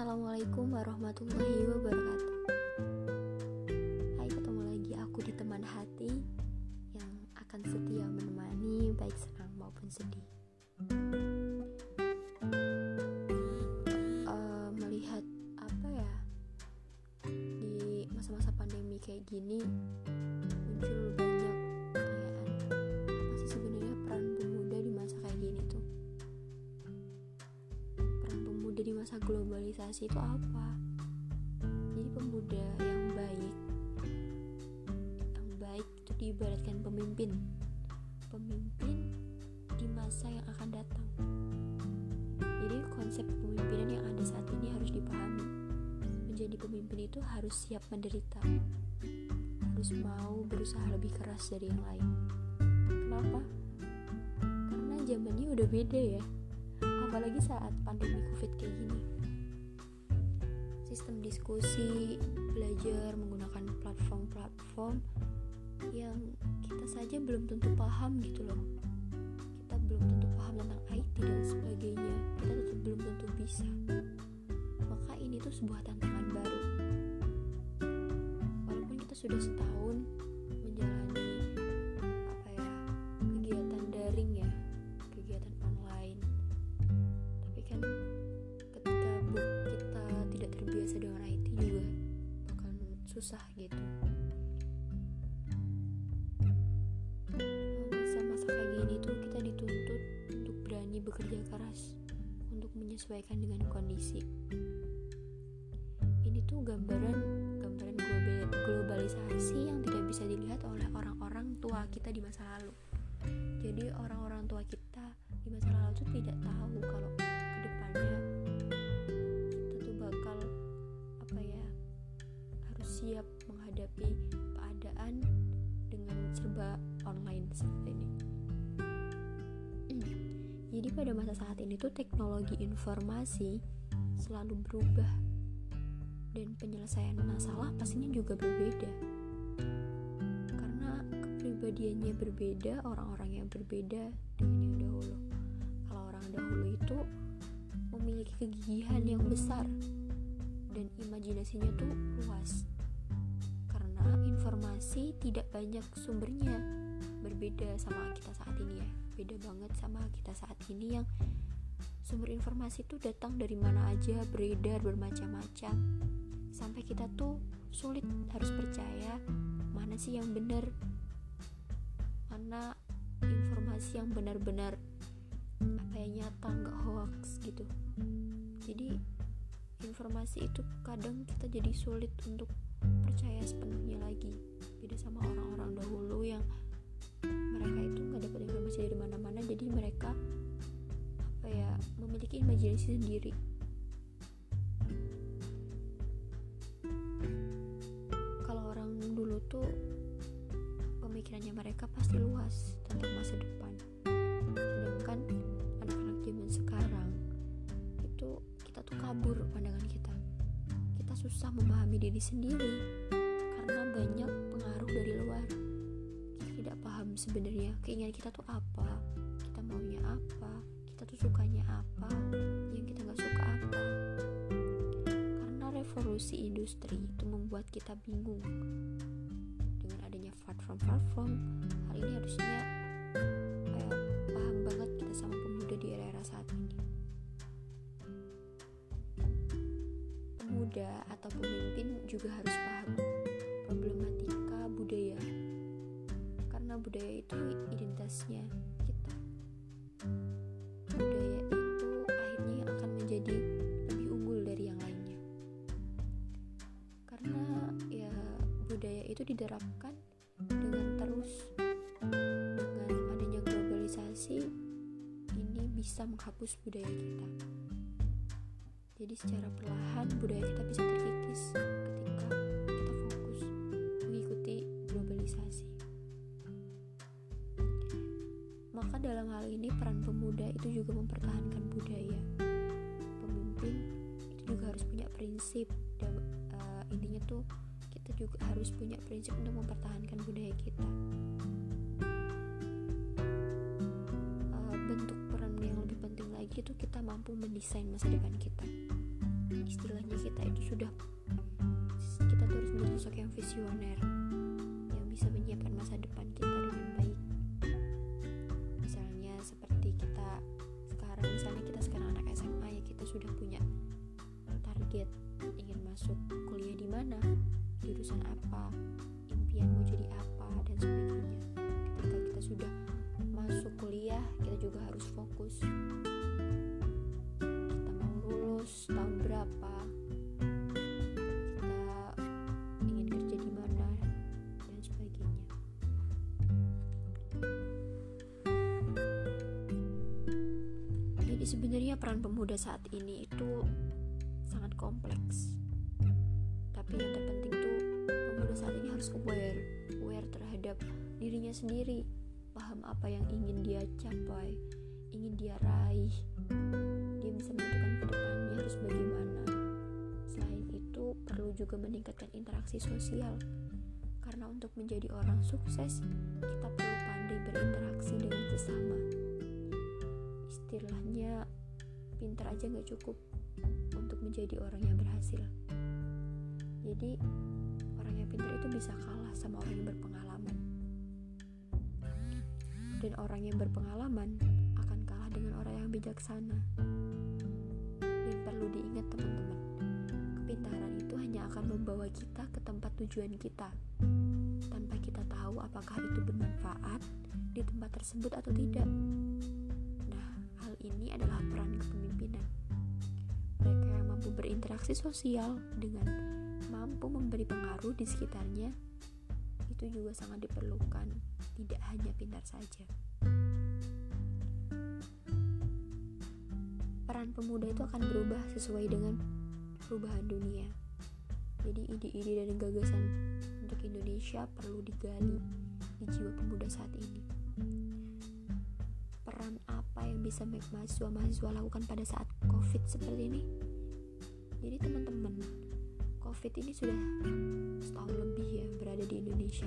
Assalamualaikum warahmatullahi wabarakatuh. Hai ketemu lagi aku di teman hati Yang akan setia menemani baik senang maupun sedih. Uh, Melihat apa ya Di masa-masa pandemi kayak gini masa globalisasi itu apa? Jadi pemuda yang baik Yang baik itu diibaratkan pemimpin. Pemimpin di masa yang akan datang. Jadi konsep kepemimpinan yang ada saat ini harus dipahami. Menjadi pemimpin itu harus siap menderita. Harus mau berusaha lebih keras dari yang lain. Kenapa? Karena zamannya udah beda ya apalagi saat pandemi covid kayak gini. Sistem diskusi belajar menggunakan platform-platform yang kita saja belum tentu paham gitu loh. Kita belum tentu paham tentang IT dan sebagainya. Kita tetap belum tentu bisa. Maka ini tuh sebuah tantangan baru. Walaupun kita sudah setahun susah gitu. Masa-masa kayak gini tuh kita dituntut untuk berani bekerja keras untuk menyesuaikan dengan kondisi. Ini tuh gambaran gambaran global- globalisasi yang tidak bisa dilihat oleh orang-orang tua kita di masa lalu. Jadi orang-orang tua kita di masa lalu tuh tidak tahu kalau siap menghadapi keadaan dengan serba online seperti ini. Jadi pada masa saat ini tuh teknologi informasi selalu berubah dan penyelesaian masalah pastinya juga berbeda. Karena kepribadiannya berbeda orang-orang yang berbeda dengan yang dahulu. Kalau orang dahulu itu memiliki kegigihan yang besar dan imajinasinya tuh luas informasi tidak banyak sumbernya. Berbeda sama kita saat ini ya. Beda banget sama kita saat ini yang sumber informasi tuh datang dari mana aja beredar bermacam-macam. Sampai kita tuh sulit harus percaya mana sih yang benar. Mana informasi yang benar-benar apa ya nyata nggak hoax gitu. Jadi informasi itu kadang kita jadi sulit untuk percaya sepenuhnya lagi. Beda sama orang-orang dahulu yang mereka itu nggak dapat informasi dari mana-mana jadi mereka apa ya memiliki imajinasi sendiri. Kalau orang dulu tuh pemikirannya mereka pasti luas tentang masa depan susah memahami diri sendiri karena banyak pengaruh dari luar. Kita tidak paham sebenarnya keinginan kita tuh apa kita maunya apa kita tuh sukanya apa yang kita nggak suka apa. Karena revolusi industri itu membuat kita bingung dengan adanya platform-platform hal ini harusnya pemuda atau pemimpin juga harus paham problematika budaya. Karena budaya itu identitasnya kita. Budaya itu akhirnya akan menjadi lebih unggul dari yang lainnya. Karena ya budaya itu diterapkan dengan terus dengan adanya globalisasi ini bisa menghapus budaya kita jadi secara perlahan budaya kita bisa terkikis ketika kita fokus mengikuti globalisasi. Maka dalam hal ini peran pemuda itu juga mempertahankan budaya. Pemimpin itu juga harus punya prinsip dan uh, intinya tuh kita juga harus punya prinsip untuk mempertahankan budaya kita. Uh, bentuk peran yang lebih penting lagi itu kita mampu mendesain masa depan kita istilahnya kita itu sudah kita tuh harus menjadi sosok yang visioner yang bisa menyiapkan masa depan kita dengan baik. Misalnya seperti kita sekarang misalnya kita sekarang anak SMA ya kita sudah punya target ingin masuk kuliah di mana jurusan apa sebenarnya peran pemuda saat ini itu sangat kompleks. Tapi yang terpenting tuh pemuda saat ini harus aware aware terhadap dirinya sendiri paham apa yang ingin dia capai ingin dia raih dia bisa menentukan ke depannya harus bagaimana. Selain itu perlu juga meningkatkan interaksi sosial. Karena untuk menjadi orang sukses kita perlu pandai berinteraksi dengan sesama istilahnya pintar aja nggak cukup untuk menjadi orang yang berhasil. Jadi orang yang pintar itu bisa kalah sama orang yang berpengalaman. Dan orang yang berpengalaman akan kalah dengan orang yang bijaksana. Dan perlu diingat teman-teman kepintaran itu hanya akan membawa kita ke tempat tujuan kita. Tanpa kita tahu apakah itu bermanfaat di tempat tersebut atau tidak ini adalah peran kepemimpinan. Mereka yang mampu berinteraksi sosial dengan mampu memberi pengaruh di sekitarnya itu juga sangat diperlukan tidak hanya pintar saja. Peran pemuda itu akan berubah sesuai dengan perubahan dunia. Jadi ide-ide dan gagasan untuk Indonesia perlu digali di jiwa pemuda saat ini yang bisa mahasiswa-mahasiswa lakukan pada saat covid seperti ini? Jadi teman-teman covid ini sudah setahun lebih ya berada di Indonesia.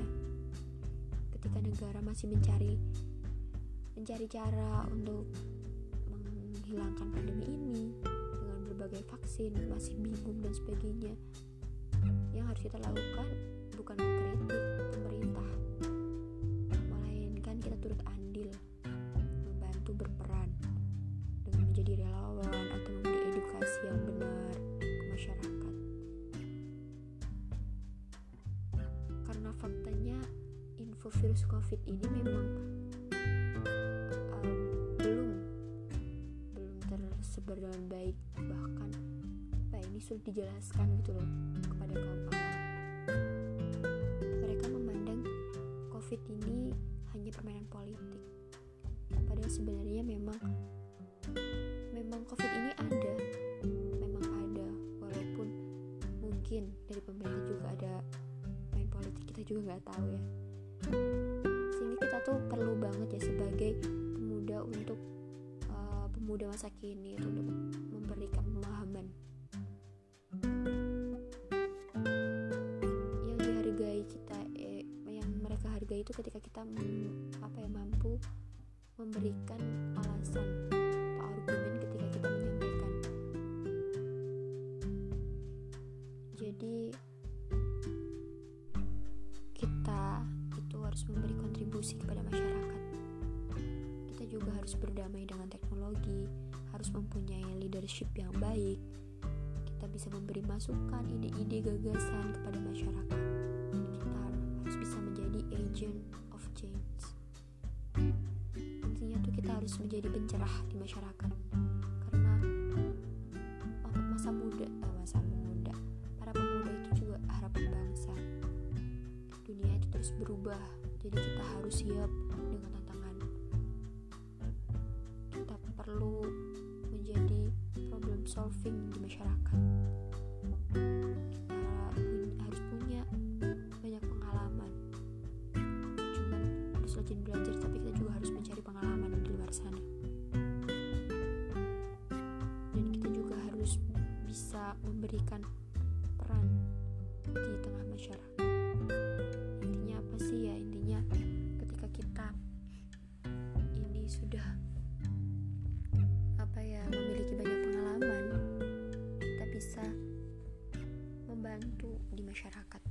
Ketika negara masih mencari mencari cara untuk menghilangkan pandemi ini dengan berbagai vaksin masih bingung dan sebagainya yang harus kita lakukan bukan mengkritik virus covid ini memang um, belum belum tersebar dengan baik bahkan apa ini sulit dijelaskan gitu loh kepada kaum awam mereka memandang covid ini hanya permainan politik. Padahal sebenarnya memang memang covid ini ada memang ada walaupun mungkin dari pemerintah juga ada main politik kita juga nggak tahu ya sehingga kita tuh perlu banget ya sebagai pemuda untuk uh, pemuda masa kini untuk memberikan pemahaman. Yang dihargai kita eh, yang mereka hargai itu ketika kita apa ya mampu memberikan alasan harus memberi kontribusi kepada masyarakat. Kita juga harus berdamai dengan teknologi harus mempunyai leadership yang baik. Kita bisa memberi masukan ide-ide gagasan kepada masyarakat. Kita harus bisa menjadi agent of change. Intinya tuh kita harus menjadi pencerah di masyarakat. Karena eh, muda. Para pemuda itu juga harapan bangsa. Dunia itu terus berubah jadi kita harus siap dengan tantangan. Kita perlu menjadi problem solving di masyarakat. Kita punya banyak pengalaman. Harus rajin belajar tapi kita juga harus mencari pengalaman di luar sana. Dan kita juga harus bisa memberikan masyarakat